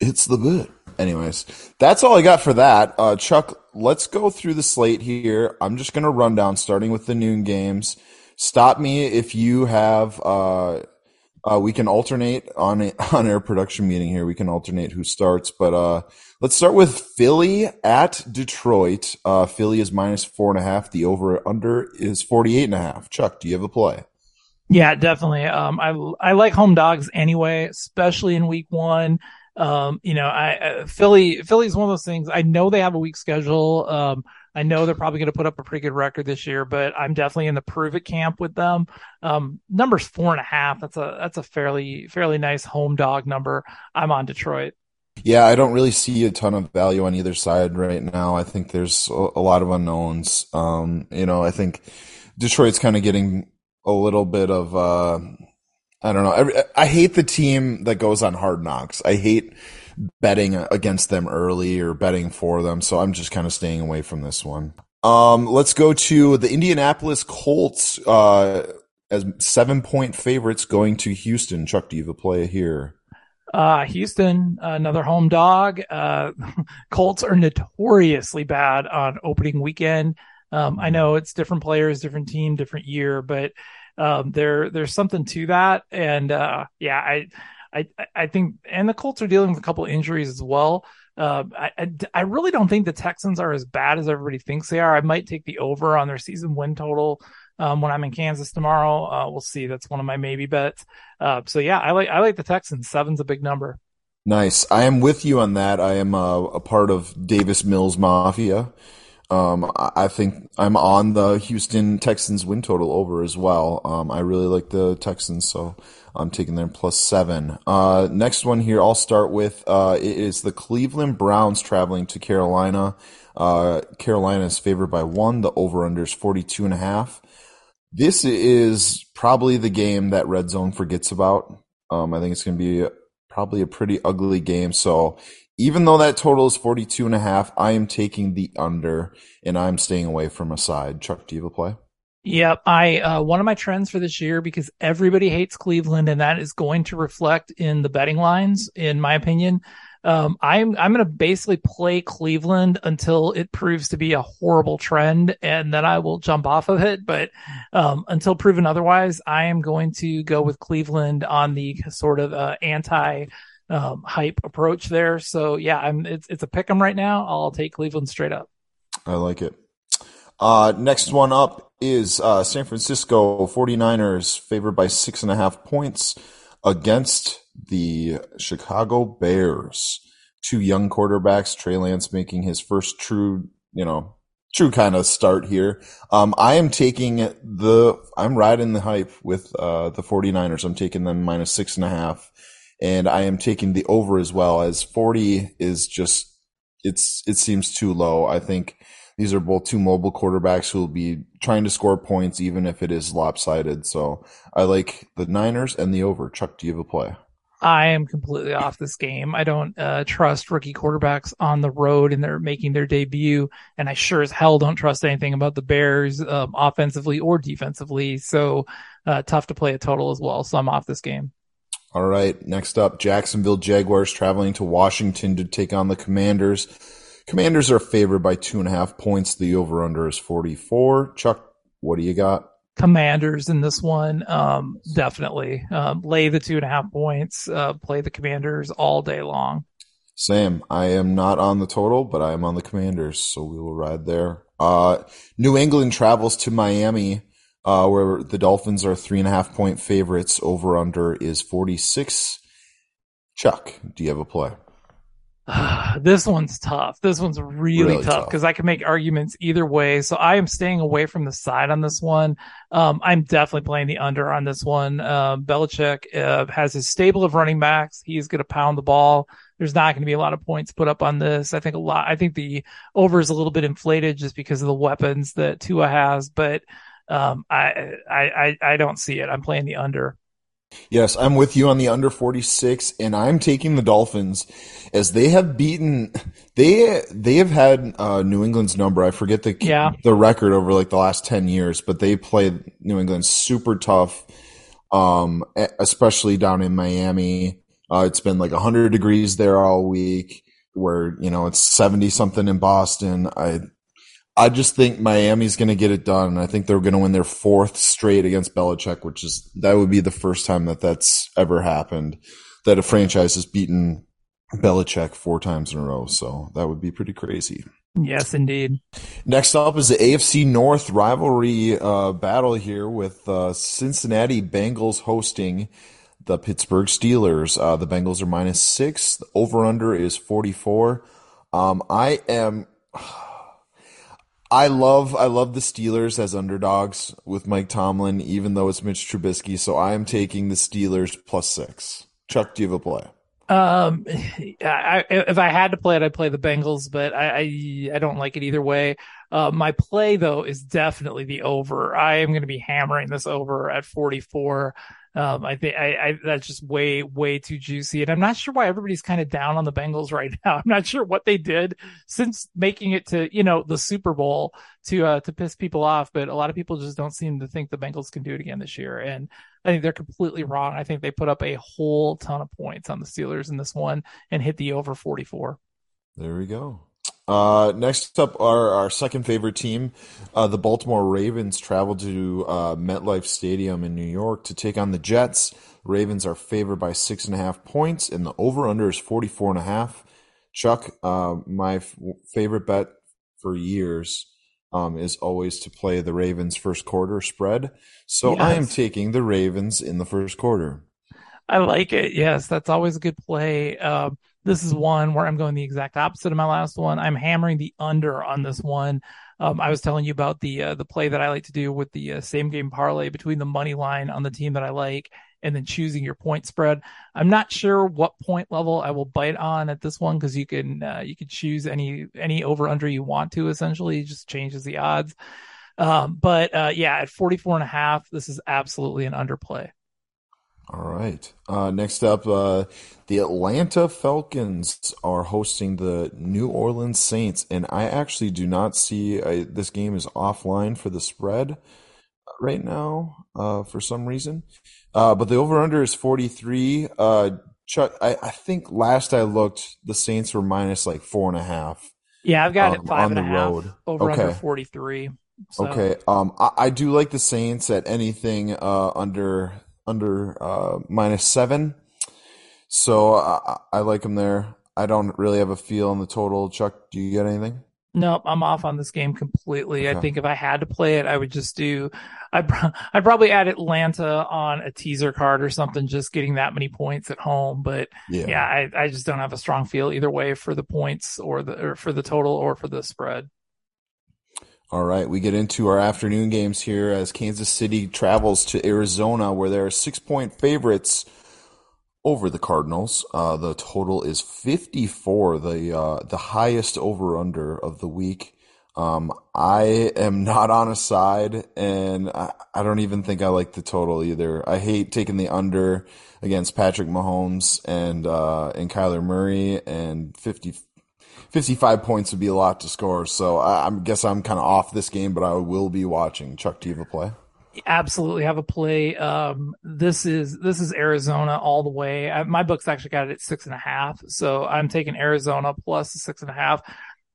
Speaker 9: It's the bit. Anyways, that's all I got for that. Uh, Chuck, let's go through the slate here. I'm just going to run down, starting with the noon games. Stop me if you have, uh, uh, we can alternate on a, *laughs* on air production meeting here. We can alternate who starts, but, uh, let's start with Philly at Detroit. Uh, Philly is minus four and a half. The over under is 48 and a half. Chuck, do you have a play?
Speaker 8: Yeah, definitely. Um, I I like home dogs anyway, especially in week one. Um, you know, I uh, Philly Philly's one of those things. I know they have a weak schedule. Um, I know they're probably going to put up a pretty good record this year, but I'm definitely in the prove it camp with them. Um, numbers four and a half. That's a that's a fairly fairly nice home dog number. I'm on Detroit.
Speaker 9: Yeah, I don't really see a ton of value on either side right now. I think there's a, lot of unknowns. Um, you know, I think Detroit's kind of getting a little bit of, uh, I don't know. Every, I hate the team that goes on hard knocks. I hate betting against them early or betting for them. So I'm just kind of staying away from this one. Um, let's go to the Indianapolis Colts, uh, as seven point favorites going to Houston. Chuck, do you have a play here?
Speaker 8: Uh, Houston, another home dog. Uh, *laughs* Colts are notoriously bad on opening weekend. Um, I know it's different players, different team, different year, but um, there there's something to that. And uh, yeah, I, I I think, and the Colts are dealing with a couple injuries as well. Uh, I, I I really don't think the Texans are as bad as everybody thinks they are. I might take the over on their season win total. Um, when I'm in Kansas tomorrow, uh, we'll see. That's one of my maybe bets. Uh, so yeah, I like I like the Texans. Seven's a big number.
Speaker 9: Nice. I am with you on that. I am uh, a part of Davis Mills Mafia. Um, I think I'm on the Houston Texans win total over as well. Um, I really like the Texans, so I'm taking them plus seven. Uh, next one here, I'll start with, uh, it is the Cleveland Browns traveling to Carolina. Uh, Carolina is favored by one. The over under is 42 and a half. This is probably the game that Red Zone forgets about. Um, I think it's going to be probably a pretty ugly game. So even though that total is 42 and a half, I am taking the under and I'm staying away from a side. Chuck, do you have a play?
Speaker 8: Yep, I uh, one of my trends for this year because everybody hates Cleveland, and that is going to reflect in the betting lines, in my opinion. Um, I'm I'm going to basically play Cleveland until it proves to be a horrible trend, and then I will jump off of it. But um, until proven otherwise, I am going to go with Cleveland on the sort of uh, anti um, hype approach there. So yeah, I'm it's it's a pick 'em right now. I'll take Cleveland straight up.
Speaker 9: I like it. Uh, next one up is uh, San Francisco 49ers favored by six and a half points against the Chicago Bears. Two young quarterbacks, Trey Lance making his first true, you know, true kind of start here. Um, I am taking the, I'm riding the hype with, uh, the 49ers. I'm taking them minus six and a half and I am taking the over as well as 40 is just, it's, it seems too low. I think these are both two mobile quarterbacks who will be trying to score points even if it is lopsided. So I like the Niners and the over. Chuck, do you have a play?
Speaker 8: I am completely off this game. I don't uh, trust rookie quarterbacks on the road and they're making their debut. And I sure as hell don't trust anything about the Bears um, offensively or defensively. So uh, tough to play a total as well. So I'm off this game.
Speaker 9: All right. Next up, Jacksonville Jaguars traveling to Washington to take on the Commanders. Commanders are favored by two and a half points. The over under is 44. Chuck, what do you got?
Speaker 8: Commanders in this one, um, definitely um, lay the two and a half points. Uh, play the Commanders all day long.
Speaker 9: Sam, I am not on the total, but I am on the Commanders, so we will ride there. Uh, New England travels to Miami, uh, where the Dolphins are three and a half point favorites. Over under is 46. Chuck, do you have a play? *sighs*
Speaker 8: this one's tough. This one's really,
Speaker 9: Really
Speaker 8: tough because I can make arguments either way. So I am staying away from the side on this one. Um, I'm definitely playing the under on this one. Um, Belichick uh, has his stable of running backs. He's going to pound the ball. There's not going to be a lot of points put up on this. I think a lot. I think the over is a little bit inflated just because of the weapons that Tua has, but um, I, I I I don't see it. I'm playing the under.
Speaker 9: Yes, I'm with you on the under 46 and I'm taking the Dolphins as they have beaten they they have had uh, New England's number. I forget the
Speaker 8: Yeah.
Speaker 9: the record over like the last 10 years, but they played New England super tough um especially down in Miami. Uh, it's been like 100 degrees there all week where, you know, it's 70 something in Boston. I I just think Miami's going to get it done. I think they're going to win their fourth straight against Belichick, which is that would be the first time that that's ever happened. That a franchise has beaten Belichick four times in a row. So that would be pretty crazy.
Speaker 8: Yes, indeed.
Speaker 9: Next up is the AFC North rivalry uh, battle here with uh, Cincinnati Bengals hosting the Pittsburgh Steelers. Uh, the Bengals are minus six. The over under is 44. Um, I am. I love I love the Steelers as underdogs with Mike Tomlin, even though it's Mitch Trubisky. So I am taking the Steelers plus six. Chuck, do you have a play?
Speaker 8: Um, I, if I had to play it, I'd play the Bengals, but I, I, I don't like it either way. Uh, my play though is definitely the over. I am going to be hammering this over at 44. Um, I think I, I, that's just way, way too juicy. And I'm not sure why everybody's kind of down on the Bengals *laughs* right now. I'm not sure what they did since making it to, you know, the Super Bowl to, uh, to piss people off. But a lot of people just don't seem to think the Bengals can do it again this year. And I think they're completely wrong. I think they put up a whole ton of points on the Steelers in this one and hit the over 44.
Speaker 9: There we go. Uh, next up, are our second favorite team, uh, the Baltimore Ravens, travel to uh, MetLife Stadium in New York to take on the Jets. Ravens are favored by six and a half points, and the over/under is forty-four and a half. Chuck, uh, my f- favorite bet for years um, is always to play the Ravens first quarter spread. So I am taking the Ravens in the first quarter.
Speaker 8: I like it. Yes, that's always a good play. Um, this is one where I'm going the exact opposite of my last one. I'm hammering the under on this one. Um, I was telling you about the uh, the play that I like to do with the uh, same game parlay between the money line on the team that I like and then choosing your point spread. I'm not sure what point level I will bite on at this one because you can uh, you can choose any any over under you want to essentially it just changes the odds. Um, but uh, yeah, at 44 and a half, this is absolutely an underplay.
Speaker 9: All right. Uh, next up, uh, the Atlanta Falcons are hosting the New Orleans Saints, and I actually do not see uh, this game is offline for the spread right now uh, for some reason. Uh, but the over/under is 43. Uh, Chuck, I, I think last I looked, the Saints were minus like four and a half.
Speaker 8: Yeah, I've got
Speaker 9: um,
Speaker 8: it five
Speaker 9: on
Speaker 8: and a
Speaker 9: the
Speaker 8: half
Speaker 9: road.
Speaker 8: over under
Speaker 9: Okay.
Speaker 8: 43. So,
Speaker 9: Okay. Um, I, I do like the Saints at anything uh under under uh minus seven. So I, I like them there. I don't really have a feel on the total. Chuck, do you get anything?
Speaker 8: Nope, I'm off on this game completely. I think if I had to play it, I would just do. I'd, I'd probably add Atlanta on a teaser card or something, just getting that many points at home. But
Speaker 9: Yeah.
Speaker 8: yeah, I, I just don't have a strong feel either way for the points or the or for the total or for the spread.
Speaker 9: All right, we get into our afternoon games here as Kansas City travels to Arizona, where there are six point favorites over the Cardinals. Uh, the total is 54, the uh, the highest over under of the week. Um, I am not on a side, and I, I don't even think I like the total either. I hate taking the under against Patrick Mahomes and uh, and Kyler Murray, and 50, 55 points would be a lot to score. So I, I guess I'm kind of off this game, but I will be watching. Chuck, do you have a play?
Speaker 8: absolutely have a play. Um, this is this is Arizona all the way. I, my book's actually got it at six and a half, so I'm taking Arizona six and a half.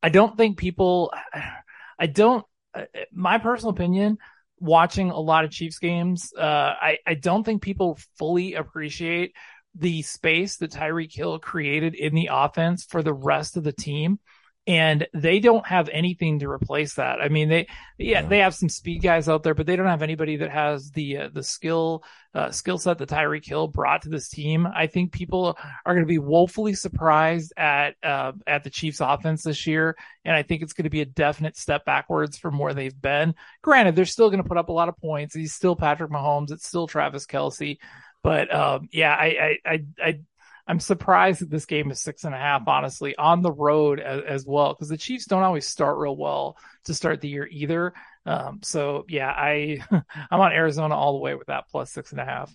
Speaker 8: I don't think people. *sighs* I don't. uh, My personal opinion, watching a lot of Chiefs games, uh, I I don't think people fully appreciate the space that Tyreek Hill created in the offense for the rest of the team. and they don't have anything to replace that. I mean, they yeah, they have some speed guys out there, but they don't have anybody that has the uh, the skill uh, skill set that Tyreek Hill brought to this team. I think people are going to be woefully surprised at uh, at the Chiefs' offense this year, and I think it's going to be a definite step backwards from where they've been. Granted, they're still going to put up a lot of points. He's still Patrick Mahomes. It's still Travis Kelce, but um, yeah, I I I. I I'm surprised that this game is six and a half, honestly, on the road as, as well, because the Chiefs don't always start real well to start the year either. Um, so yeah, I *laughs* I'm on Arizona all the way with that plus six and a half.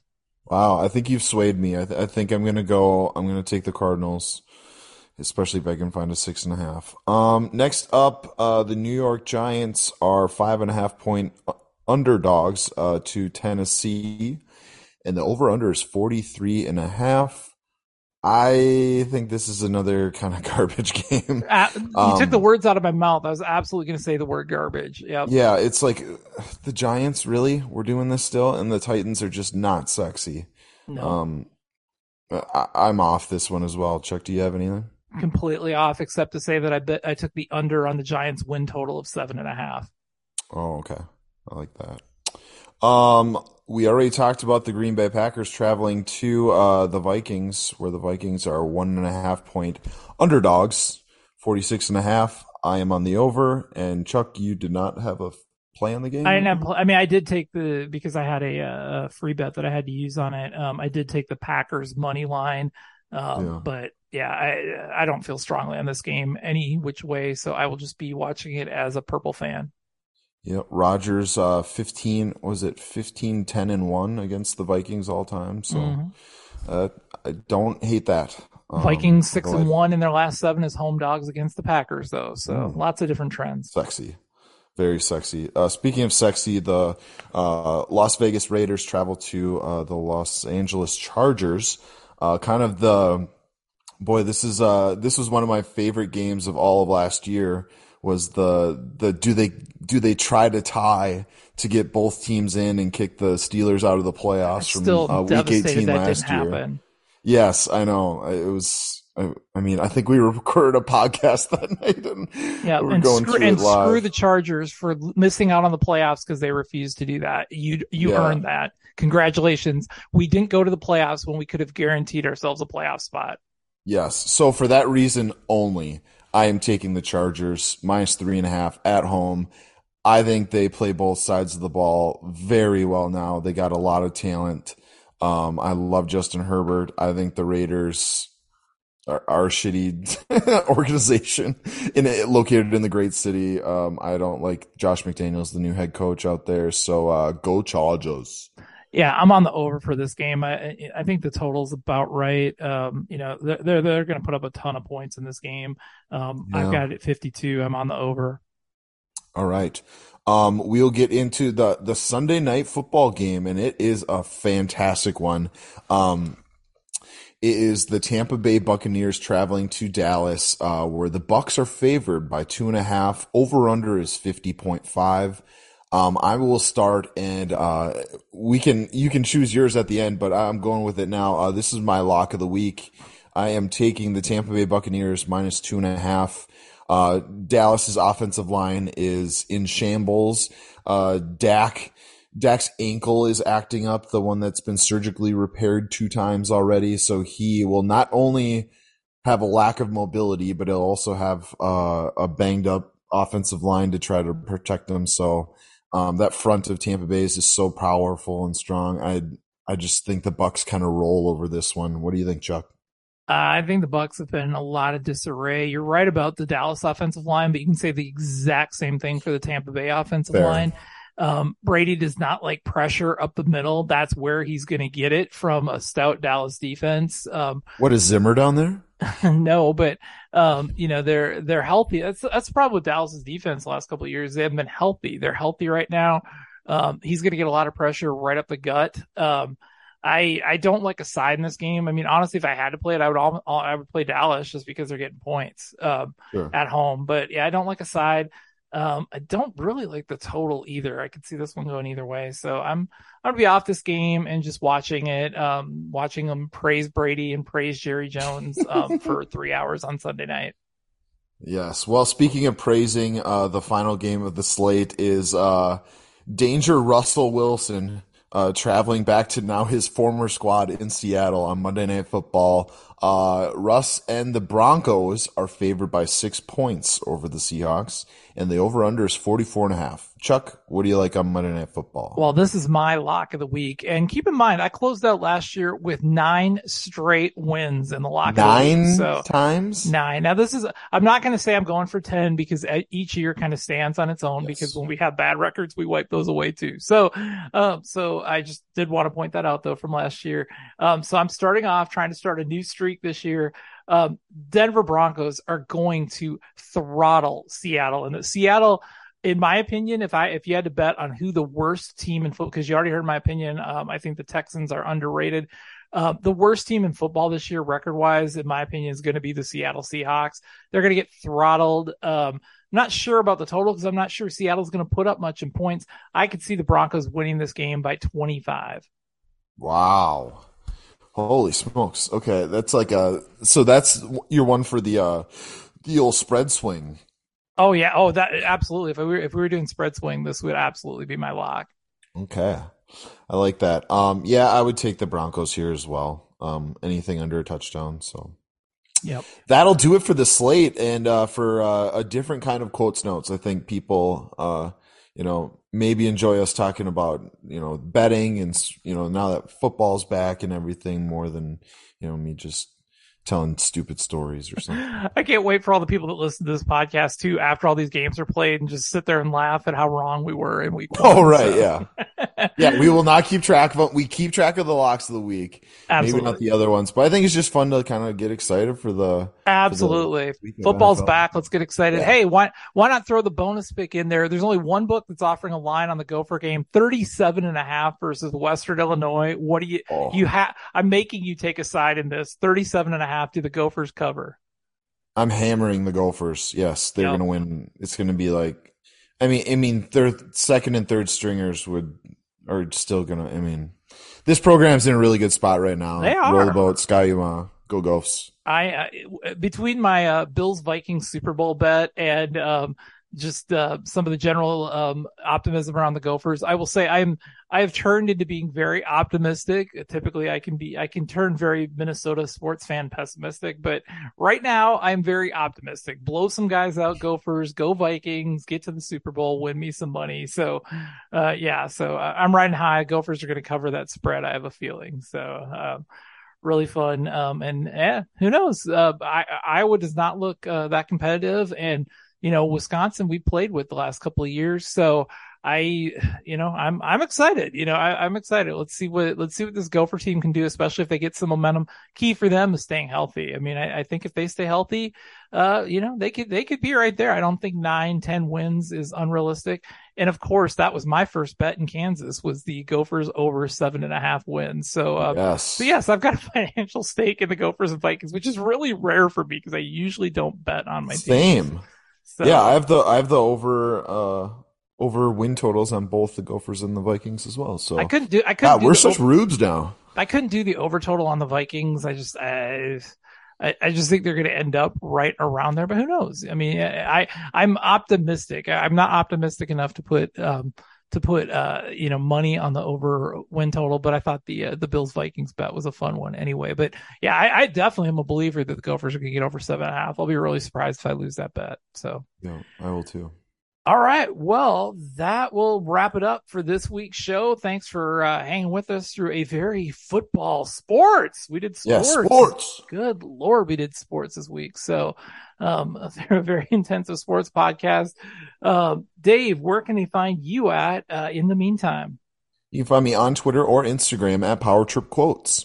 Speaker 9: Wow, I think you've swayed me. I, th- I think I'm gonna go. I'm gonna take the Cardinals, especially if I can find a six and a half. Um, next up, uh, the New York Giants are five and a half point underdogs uh, to Tennessee, and the over under is 43 and a half. I think this is another *laughs* kind of garbage game.
Speaker 8: Uh, you
Speaker 9: Um,
Speaker 8: took the words out of my mouth. I was absolutely going to say the word garbage. Yeah.
Speaker 9: Yeah, it's like the Giants really we're doing this still, and the Titans are just not sexy.
Speaker 8: No.
Speaker 9: Um, I, I'm off this one as well. Chuck, do you have anything?
Speaker 8: Completely off, except to say that I bet I took the under on the Giants win total of seven and a half.
Speaker 9: Oh, okay. I like that. Um, we already talked about the Green Bay Packers traveling to uh, the Vikings, where the Vikings are one and a half point underdogs, 46 and a half. I am on the over, and Chuck, you did not have a play on the game?
Speaker 8: I didn't have. I mean, I did take the because I had a, uh free bet that I had to use on it. Um, I did take the Packers money line. Um,
Speaker 9: Yeah.
Speaker 8: but yeah, I I don't feel strongly on this game any which way, so I will just be watching it as a purple fan.
Speaker 9: Yeah, Rodgers, uh, 15, was it 15, 10 and 1 against the Vikings all time? So,
Speaker 8: Mhm.
Speaker 9: uh, I don't hate that. Um,
Speaker 8: Vikings six and
Speaker 9: I...
Speaker 8: one in their last seven as home dogs against the Packers, though. So
Speaker 9: Mm.
Speaker 8: lots of different trends.
Speaker 9: Sexy. Very sexy. Uh, speaking of sexy, the uh, Las Vegas Raiders travel to uh, the Los Angeles Chargers. Uh, kind of the boy. This is uh, this was one of my favorite games of all of last year. Was the the do they do they try to tie to get both teams in and kick the Steelers out of the playoffs from uh, week eighteen
Speaker 8: that
Speaker 9: last
Speaker 8: didn't
Speaker 9: year?
Speaker 8: happen.
Speaker 9: Yes, I know. It was. I, I mean, I think we *laughs* recorded a podcast that night, and
Speaker 8: Yeah,
Speaker 9: we're
Speaker 8: and
Speaker 9: going
Speaker 8: screw and screw the Chargers for missing out on the playoffs because they refused to do that. You you
Speaker 9: Yeah.
Speaker 8: earned that. Congratulations. We didn't go to the playoffs when we could have guaranteed ourselves a playoff spot.
Speaker 9: Yes. So for that reason only, I am taking the Chargers minus three and a half at home. I think they play both sides of the ball very well now. They got a lot of talent. Um, I love Justin Herbert. I think the Raiders are, are a shitty *laughs* organization in it, located in the great city. Um, I don't like Josh McDaniels, the new head coach out there. So, uh, go Chargers.
Speaker 8: Yeah, I'm on the over for this game. I I think the total's about right. Um, you know, they're they're, they're going to put up a ton of points in this game. Um, I've got it at 52. I'm on the over.
Speaker 9: All right. Um, we'll get into the, the Sunday night football game, and it is a fantastic one. Um, it is the Tampa Bay Buccaneers traveling to Dallas, uh, where the Bucs are favored by two and a half. Over under is 50.5. Um, I will start and, uh, we can, you can choose yours at the end, but I'm going with it now. Uh, this is my lock of the week. I am taking the Tampa Bay Buccaneers minus two and a half. Uh, Dallas's offensive line is in shambles. Uh, Dak, Dak's ankle is acting up, the one that's been surgically repaired two times already. So he will not only have a lack of mobility, but he'll also have, uh, a banged up offensive line to try to protect him. So, um, that front of Tampa Bay's is so powerful and strong. I, I just think the Bucs kind of roll over this one. What do you think, Chuck?
Speaker 8: Uh, I think the Bucs have been in a lot of disarray. You're right about the Dallas offensive line, but you can say the exact same thing for the Tampa Bay offensive
Speaker 9: Fair.
Speaker 8: line. Um, Brady does not like pressure up the middle. That's where he's going to get it from a stout Dallas defense. Um,
Speaker 9: What is Zimmer down there? *laughs*
Speaker 8: no, but um, you know they're they're healthy. That's that's the problem with Dallas's defense the last couple of years. They haven't been healthy. They're healthy right now. Um, he's going to get a lot of pressure right up the gut. Um, I I don't like a side in this game. I mean, honestly, if I had to play it, I would all, all I would play Dallas just because they're getting points um,
Speaker 9: Sure.
Speaker 8: at home. But yeah, I don't like a side. Um, I don't really like the total either. I could see this one going either way. So I'm I'm gonna be off this game and just watching it, um, watching them praise Brady and praise Jerry Jones um, for *laughs* three hours on Sunday night.
Speaker 9: Yes. Well, speaking of praising, uh, the final game of the slate is uh, Danger Russell Wilson uh, traveling back to now his former squad in Seattle on Monday Night Football. Uh, Russ and the Broncos are favored by six points over the Seahawks, and the over under is 44 and a half. Chuck, what do you like on Monday Night Football?
Speaker 8: Well, this is my lock of the week. And keep in mind, I closed out last year with nine straight wins in the lock
Speaker 9: Nine
Speaker 8: of the week. So
Speaker 9: times?
Speaker 8: nine. Now this is, I'm not going to say I'm going for 10 because each year kind of stands on its own because when we have bad records, we wipe those away too. So, um, so I just did want to point that out though from last year. Um, so I'm starting off trying to start a new streak this year. Um, Denver Broncos are going to throttle Seattle and Seattle, in my opinion, if I if you had to bet on who the worst team in football, because you already heard my opinion, um, I think the Texans are underrated. Uh, the worst team in football this year, record wise, in my opinion, is going to be the Seattle Seahawks. They're going to get throttled. Um, not sure about the total because I'm not sure Seattle's going to put up much in points. I could see the Broncos winning this game by 25.
Speaker 9: Wow. Holy smokes. Okay. That's like a, so that's your one for the, uh, the old spread swing.
Speaker 8: Oh yeah. Oh, that absolutely. If we were if we were doing spread swing, this would absolutely be my lock.
Speaker 9: Okay. I like that. Um, yeah, I would take the Broncos here as well. Um, anything under a touchdown. So
Speaker 8: Yep.
Speaker 9: that'll do it for the slate and, uh, for, uh, a different kind of quotes notes. I think people, uh, you know, maybe enjoy us talking about, you know, betting and, you know, now that football's back and everything more than, you know, me just telling stupid stories or something. *laughs*
Speaker 8: I can't wait for all the people that listen to this podcast too after all these games are played and just sit there and laugh at how wrong we were in week one.
Speaker 9: Oh, right.
Speaker 8: So-
Speaker 9: Yeah. *laughs* yeah. We will not keep track of it. We keep track of the locks of the week. Maybe
Speaker 8: Absolutely.
Speaker 9: not the other ones, but I think it's just fun to kind of get excited for the,
Speaker 8: Absolutely.
Speaker 9: week of
Speaker 8: Football's
Speaker 9: NFL.
Speaker 8: back. Let's get excited.
Speaker 9: Yeah.
Speaker 8: Hey, why why not throw the bonus pick in there? There's only one book that's offering a line on the Gopher game, 37 and a half versus Western Illinois. What do you
Speaker 9: Oh.
Speaker 8: you have I'm making you take a side in this. 37 and a half do the Gophers cover.
Speaker 9: I'm hammering the Gophers. Yes, they're
Speaker 8: Yep.
Speaker 9: going to win. It's going to be like, I mean, I mean, their second and third stringers would are still to. I mean, this program's in a really good spot right now.
Speaker 8: They are.
Speaker 9: Roll the boat, Ski-U-Mah, go Gophs.
Speaker 8: I uh, between my uh, Bills Vikings Super Bowl bet and um, just uh, some of the general um, optimism around the Gophers, I will say I'm I have turned into being very optimistic. Typically, I can be I can turn very Minnesota sports fan pessimistic, but right now I'm very optimistic. Blow some guys out, Gophers, go Vikings, get to the Super Bowl, win me some money. So, uh, yeah, so uh, I'm riding high. Gophers are going to cover that spread. I have a feeling. So. Um, really fun. Um, and yeah, who knows? Uh, I, Iowa does not look uh, that competitive, and you know, Wisconsin we played with the last couple of years, so I, you know, I'm I'm excited. You know, I, I'm excited. Let's see what let's see what this Gopher team can do, especially if they get some momentum. Key for them is staying healthy. I mean, I, I think if they stay healthy, uh, you know, they could they could be right there. I don't think nine, ten wins is unrealistic. And of course, that was my first bet in Kansas was the Gophers over seven and a half wins. So, uh,
Speaker 9: Yes.
Speaker 8: so yes, I've got a *laughs* financial stake in the Gophers and Vikings, which is really rare for me because I usually don't bet on my team.
Speaker 9: Same.
Speaker 8: So,
Speaker 9: yeah, I have the I have the over uh over win totals on both the Gophers and the Vikings as well. So
Speaker 8: I couldn't do. I couldn't.
Speaker 9: God,
Speaker 8: do
Speaker 9: we're such
Speaker 8: over-
Speaker 9: rubes now.
Speaker 8: I couldn't do the over total on the Vikings. I just, I, I, I just think they're going to end up right around there. But who knows? I mean, I, I'm optimistic. I'm not optimistic enough to put, um, to put, uh, you know, money on the over win total. But I thought the uh, the Bills Vikings bet was a fun one anyway. But yeah, I, I definitely am a believer that the Gophers are going to get over seven and a half. I'll be really surprised if I lose that bet. So.
Speaker 9: Yeah, I will too.
Speaker 8: All right. Well, that will wrap it up for this week's show. Thanks for uh, hanging with us through a very football sports. We did
Speaker 9: Yeah,
Speaker 8: sports.
Speaker 9: sports.
Speaker 8: Good Lord, we did sports this week. So, um, *laughs* they're a very intensive sports podcast. Um, Dave, where can they find you at, uh, in the meantime?
Speaker 9: You can find me on Twitter or Instagram at Power Trip Quotes.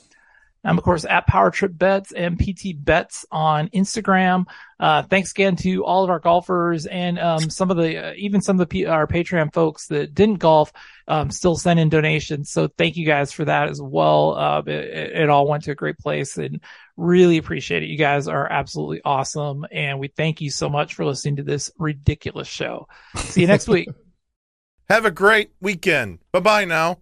Speaker 8: I'm of course at Power Trip Bets and PT Bets on Instagram. Uh, thanks again to all of our golfers and um, some of the uh, even some of the P- our Patreon folks that didn't golf um, still send in donations. So thank you guys for that as well. Uh, it it all went to a great place and really appreciate it. You guys are absolutely awesome, and we thank you so much for listening to this ridiculous show. See you next week. *laughs*
Speaker 18: Have a great weekend. Bye bye now.